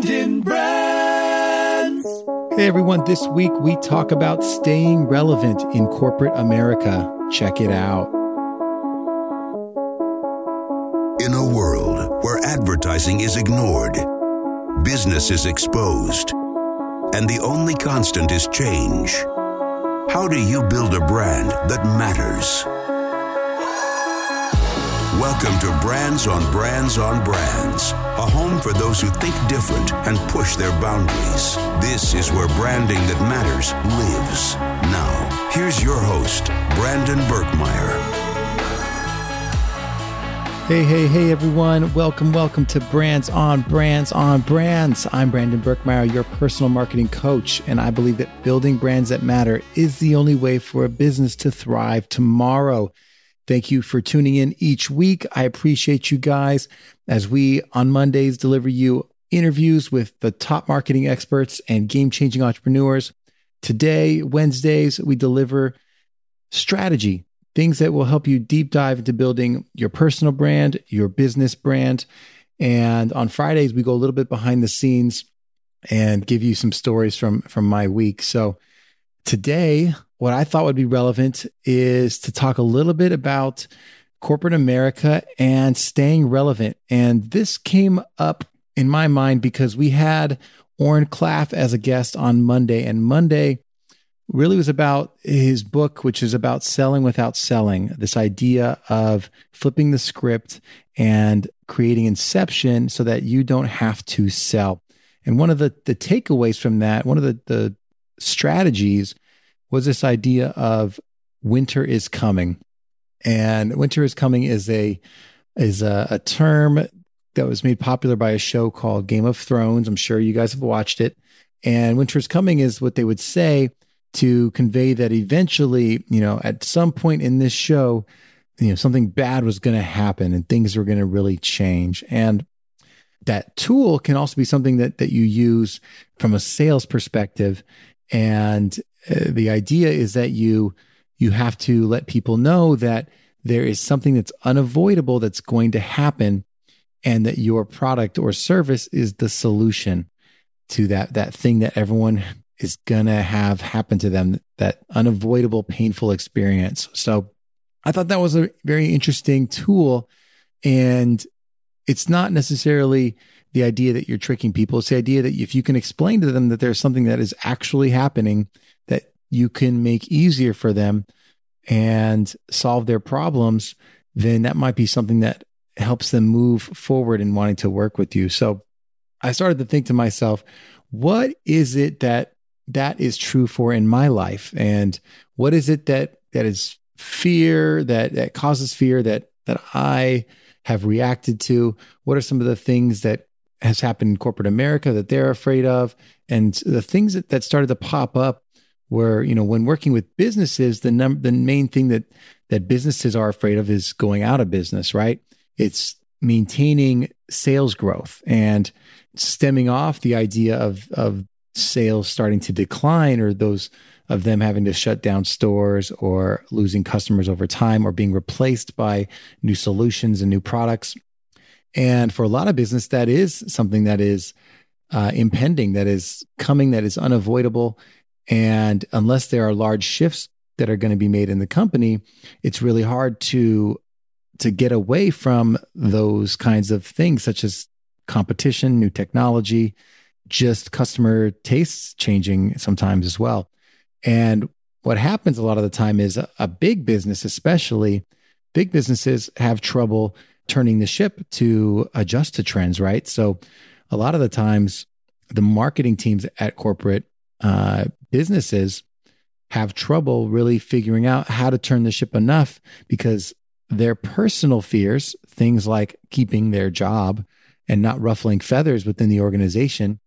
Brandon Brands. Hey everyone, this week we talk about staying relevant in corporate America. Check it out. In a world where advertising is ignored, business is exposed, and the only constant is change, how do you build a brand that matters? Welcome to Brands on Brands on Brands, a home for those who think different and push their boundaries. This is where branding that matters lives. Now, here's your host, Brandon Birkmeyer. Hey, hey, hey everyone. Welcome, welcome to Brands on Brands on Brands. I'm Brandon Birkmeyer, your personal marketing coach, and I believe that building brands that matter is the only way for a business to thrive tomorrow. Thank you for tuning in each week. I appreciate you guys as we on Mondays deliver you interviews with the top marketing experts and game changing entrepreneurs. Today, Wednesdays, we deliver strategy, things that will help you deep dive into building your personal brand, your business brand. And on Fridays, we go a little bit behind the scenes and give you some stories from from my week. So today, what I thought would be relevant is to talk a little bit about corporate America and staying relevant. And this came up in my mind because we had Oren Klaff as a guest on Monday, and Monday really was about his book, which is about selling without selling. This idea of flipping the script and creating inception so that you don't have to sell. And one of the the takeaways from that, one of the the strategies was this idea of winter is coming. And winter is coming is a is a, a term that was made popular by a show called Game of Thrones. I'm sure you guys have watched it. And winter is coming is what they would say to convey that eventually, you know, at some point in this show, you know, something bad was going to happen and things were going to really change. And that tool can also be something that that you use from a sales perspective and uh, the idea is that you you have to let people know that there is something that's unavoidable that's going to happen and that your product or service is the solution to that that thing that everyone is going to have happen to them that unavoidable painful experience. So i thought that was a very interesting tool. And it's not necessarily the idea that you're tricking people it's the idea that if you can explain to them that there's something that is actually happening that you can make easier for them and solve their problems, then that might be something that helps them move forward in wanting to work with you. So I started to think to myself, what is it that that is true for in my life? And what is it that that is fear that that causes fear that that I have reacted to? What are some of the things that has happened in corporate America that they're afraid of? And the things that, that started to pop up where you know when working with businesses the num- the main thing that that businesses are afraid of is going out of business right it's maintaining sales growth and stemming off the idea of of sales starting to decline or those of them having to shut down stores or losing customers over time or being replaced by new solutions and new products and for a lot of business that is something that is uh, impending that is coming that is unavoidable and unless there are large shifts that are going to be made in the company, it's really hard to to get away from those kinds of things such as competition, new technology, just customer tastes changing sometimes as well. And what happens a lot of the time is a, a big business, especially big businesses, have trouble turning the ship to adjust to trends, right? So a lot of the times, the marketing teams at corporate uh, businesses have trouble really figuring out how to turn the ship enough because their personal fears, things like keeping their job and not ruffling feathers within the organization,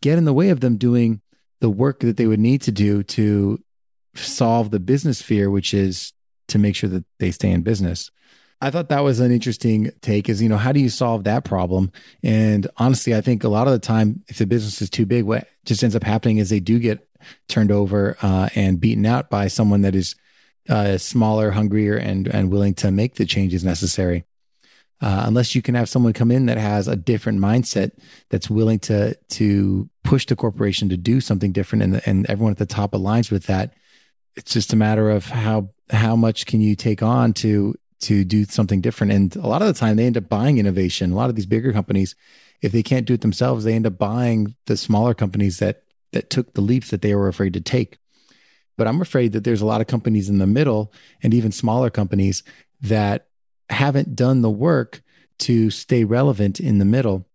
get in the way of them doing the work that they would need to do to solve the business fear, which is to make sure that they stay in business. I thought that was an interesting take is, you know, how do you solve that problem? And honestly, I think a lot of the time, if the business is too big, what just ends up happening is they do get turned over uh, and beaten out by someone that is uh, smaller, hungrier, and and willing to make the changes necessary. uh, unless you can have someone come in that has a different mindset that's willing to to push the corporation to do something different and, and everyone at the top aligns with that it's just a matter of how how much can you take on to to do something different and a lot of the time they end up buying innovation a lot of these bigger companies if they can't do it themselves they end up buying the smaller companies that that took the leaps that they were afraid to take but i'm afraid that there's a lot of companies in the middle and even smaller companies that haven't done the work to stay relevant in the middle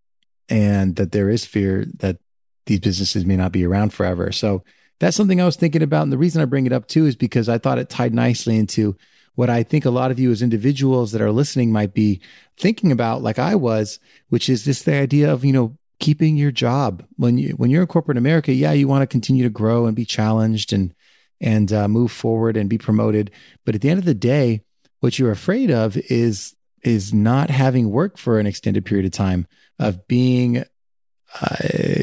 and that there is fear that these businesses may not be around forever. So that's something I was thinking about. And the reason I bring it up too is because I thought it tied nicely into what I think a lot of you as individuals that are listening might be thinking about, like I was, which is this the idea of, you know, keeping your job when you when you're in corporate America. Yeah, you want to continue to grow and be challenged and and uh, move forward and be promoted. But at the end of the day, what you're afraid of is is not having work for an extended period of time, of being uh,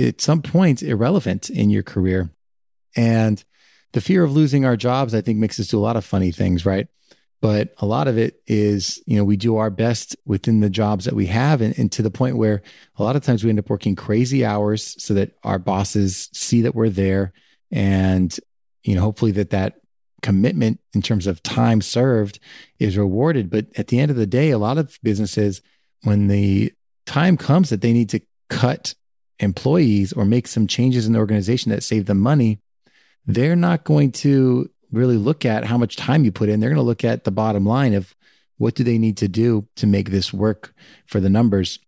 at some point irrelevant in your career. And the fear of losing our jobs, I think, makes us do a lot of funny things, right? But a lot of it is, you know, we do our best within the jobs that we have, and, and to the point where a lot of times we end up working crazy hours so that our bosses see that we're there, and you know, hopefully that that commitment in terms of time served is rewarded. But at the end of the day, a lot of businesses, when the time comes that they need to cut employees or make some changes in the organization that save them money, they're not going to really look at how much time you put in. They're going to look at the bottom line of what do they need to do to make this work for the numbers.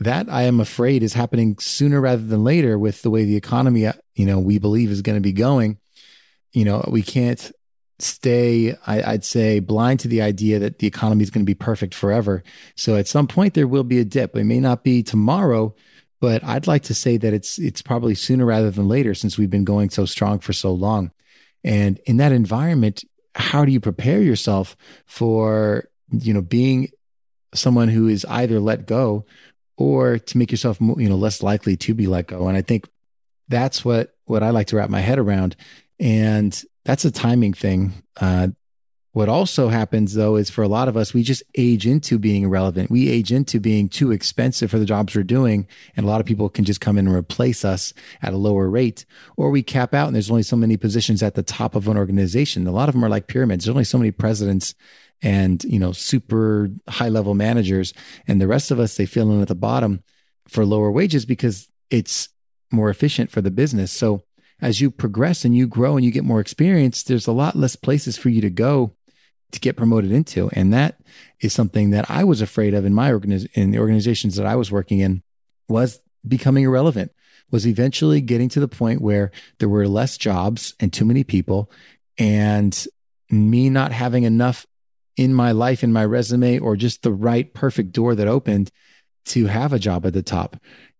That I am afraid is happening sooner rather than later with the way the economy, uh, you know, we believe is going to be going. You know, we can't stay, I, would say, blind to the idea that the economy is going to be perfect forever. So at some point there will be a dip. It may not be tomorrow, but I'd like to say that it's it's probably sooner rather than later since we've been going so strong for so long. And in that environment, how do you prepare yourself for you know being someone who is either let go or to make yourself you know less likely to be let go? And I think that's what what I like to wrap my head around. And that's a timing thing. Uh, what also happens though is for a lot of us, we just age into being irrelevant. We age into being too expensive for the jobs we're doing. And a lot of people can just come in and replace us at a lower rate. Or we cap out and there's only so many positions at the top of an organization. A lot of them are like pyramids. There's only so many presidents and, you know, super high level managers. And the rest of us, they fill in at the bottom for lower wages because it's more efficient for the business. So as you progress and you grow and you get more experience, there's a lot less places for you to go to get promoted into. And that is something that I was afraid of in my organiz- in the organizations that I was working in was becoming irrelevant, was eventually getting to the point where there were less jobs and too many people and me not having enough in my life, in my resume, or just the right perfect door that opened to have a job at the top.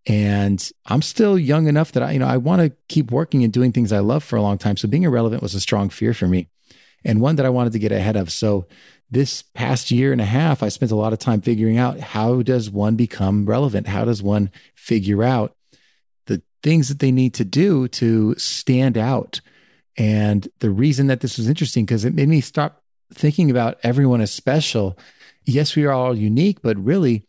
And I'm still young enough that I, you know, I want to keep working and doing things I love for a long time. So being irrelevant was a strong fear for me and one that I wanted to get ahead of. So this past year and a half, I spent a lot of time figuring out how does one become relevant? How does one figure out the things that they need to do to stand out? And the reason that this was interesting, because it made me stop thinking about everyone as special. Yes, we are all unique, but really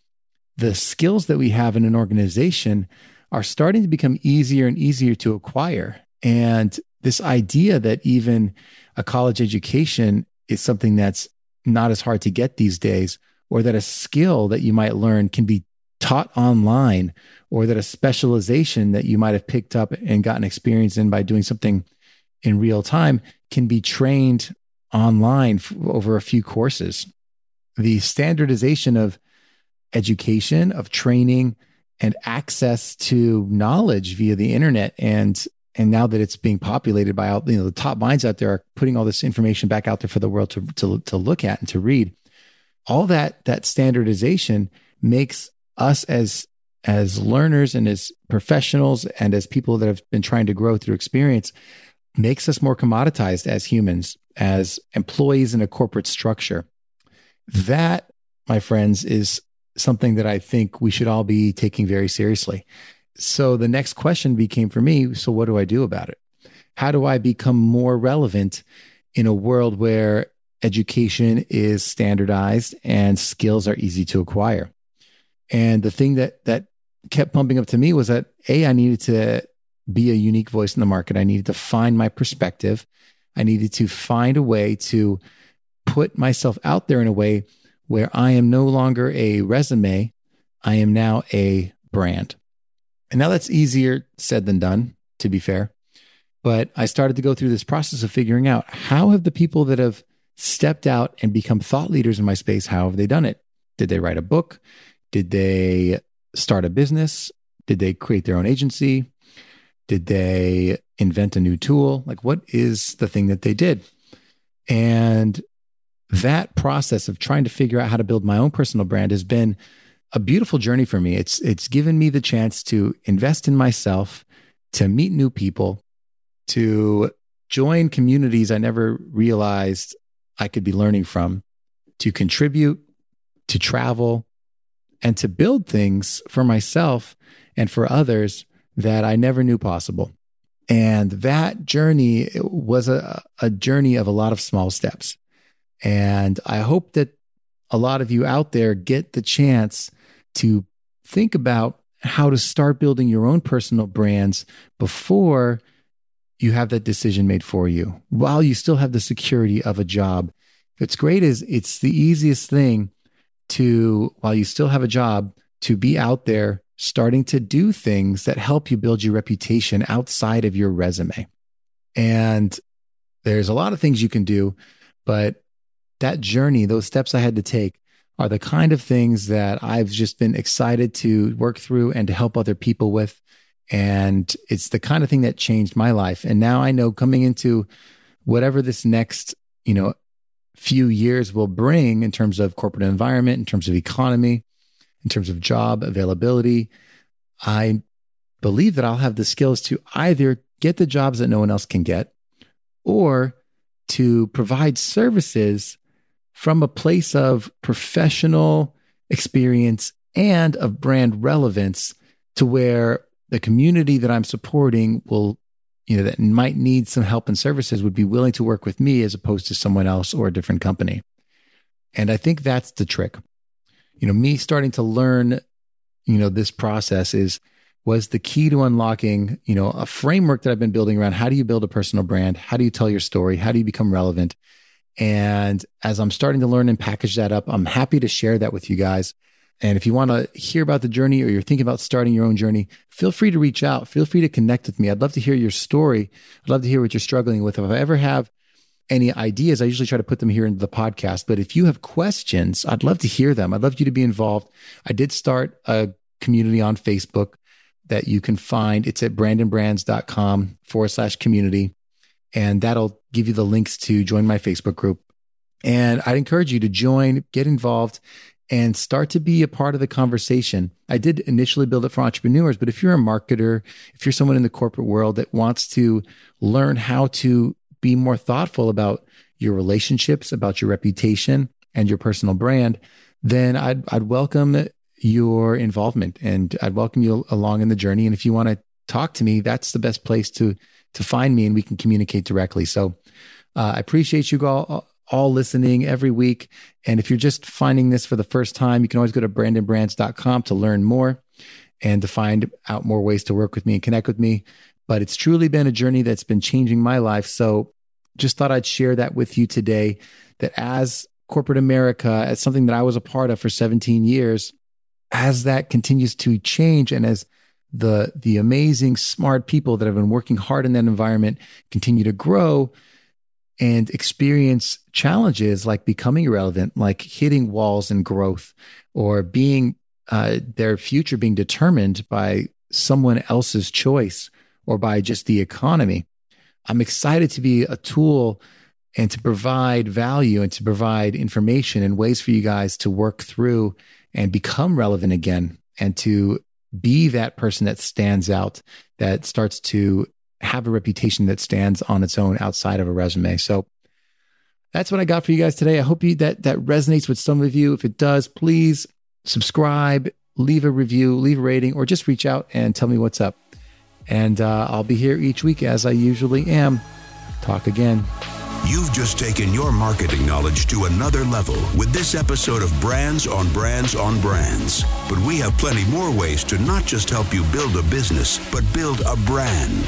the skills that we have in an organization are starting to become easier and easier to acquire. And this idea that even a college education is something that's not as hard to get these days, or that a skill that you might learn can be taught online, or that a specialization that you might have picked up and gotten experience in by doing something in real time can be trained online over a few courses. The standardization of education, of training, and access to knowledge via the internet and and now that it's being populated by all you know the top minds out there are putting all this information back out there for the world to to, to look at and to read all that that standardization makes us as as learners and as professionals and as people that have been trying to grow through experience makes us more commoditized as humans as employees in a corporate structure that my friends is something that I think we should all be taking very seriously. So the next question became for me so, what do I do about it? How do I become more relevant in a world where education is standardized and skills are easy to acquire? And the thing that that kept pumping up to me was that a I needed to be a unique voice in the market. I needed to find my perspective. I needed to find a way to put myself out there in a way where I am no longer a resume. I am now a brand. And now that's easier said than done, to be fair. But I started to go through this process of figuring out how have the people that have stepped out and become thought leaders in my space, how have they done it? Did they write a book? Did they start a business? Did they create their own agency? Did they invent a new tool? Like, what is the thing that they did? And that process of trying to figure out how to build my own personal brand has been a beautiful journey for me. It's it's given me the chance to invest in myself, to meet new people, to join communities I never realized I could be learning from, to contribute, to travel, and to build things for myself and for others that I never knew possible. And that journey was a, a journey of a lot of small steps. And I hope that a lot of you out there get the chance to think about how to start building your own personal brands before you have that decision made for you while you still have the security of a job. What's great is it's the easiest thing to, while you still have a job, to be out there starting to do things that help you build your reputation outside of your resume. And there's a lot of things you can do, but that journey, those steps I had to take are the kind of things that I've just been excited to work through and to help other people with. And it's the kind of thing that changed my life. And now I know coming into whatever this next, you know, few years will bring in terms of corporate environment, in terms of economy, in terms of job availability, I believe that I'll have the skills to either get the jobs that no one else can get or to provide services from a place of professional experience and of brand relevance to where the community that I'm supporting will, you know, that might need some help and services would be willing to work with me as opposed to someone else or a different company. And I think that's the trick. You know, me starting to learn, you know, this process is was the key to unlocking, you know, a framework that I've been building around how do you build a personal brand? How do you tell your story? How do you become relevant? And as I'm starting to learn and package that up, I'm happy to share that with you guys. And if you want to hear about the journey or you're thinking about starting your own journey, feel free to reach out. Feel free to connect with me. I'd love to hear your story. I'd love to hear what you're struggling with. If I ever have any ideas, I usually try to put them here into the podcast. But if you have questions, I'd love to hear them. I'd love you to be involved. I did start a community on Facebook that you can find. It's at brandonbrands.com forward slash community. And that'll give you the links to join my Facebook group. And I'd encourage you to join, get involved, and start to be a part of the conversation. I did initially build it for entrepreneurs, but if you're a marketer, if you're someone in the corporate world that wants to learn how to be more thoughtful about your relationships, about your reputation and your personal brand, then I'd, I'd welcome your involvement and I'd welcome you along in the journey. And if you want to talk to me, that's the best place to, to find me and we can communicate directly. So uh, I appreciate you all, all listening every week. And if you're just finding this for the first time, you can always go to brandonbrands.com to learn more and to find out more ways to work with me and connect with me. But it's truly been a journey that's been changing my life. So just thought I'd share that with you today that as corporate America, as something that I was a part of for 17 years, as that continues to change and as the the amazing smart people that have been working hard in that environment continue to grow and experience challenges like becoming irrelevant, like hitting walls in growth or being uh, their future being determined by someone else's choice or by just the economy. I'm excited to be a tool and to provide value and to provide information and ways for you guys to work through and become relevant again and to be that person that stands out, that starts to have a reputation that stands on its own outside of a resume. So that's what I got for you guys today. I hope you, that that resonates with some of you. If it does, please subscribe, leave a review, leave a rating, or just reach out and tell me what's up. And uh, I'll be here each week as I usually am. Talk again. You've just taken your marketing knowledge to another level with this episode of Brands on Brands on Brands. But we have plenty more ways to not just help you build a business, but build a brand.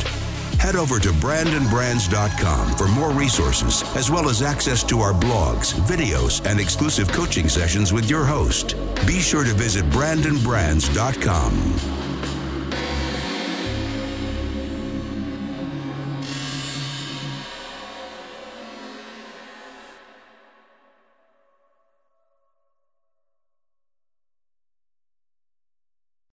Head over to brandonbrands.com for more resources, as well as access to our blogs, videos, and exclusive coaching sessions with your host. Be sure to visit brandonbrands.com.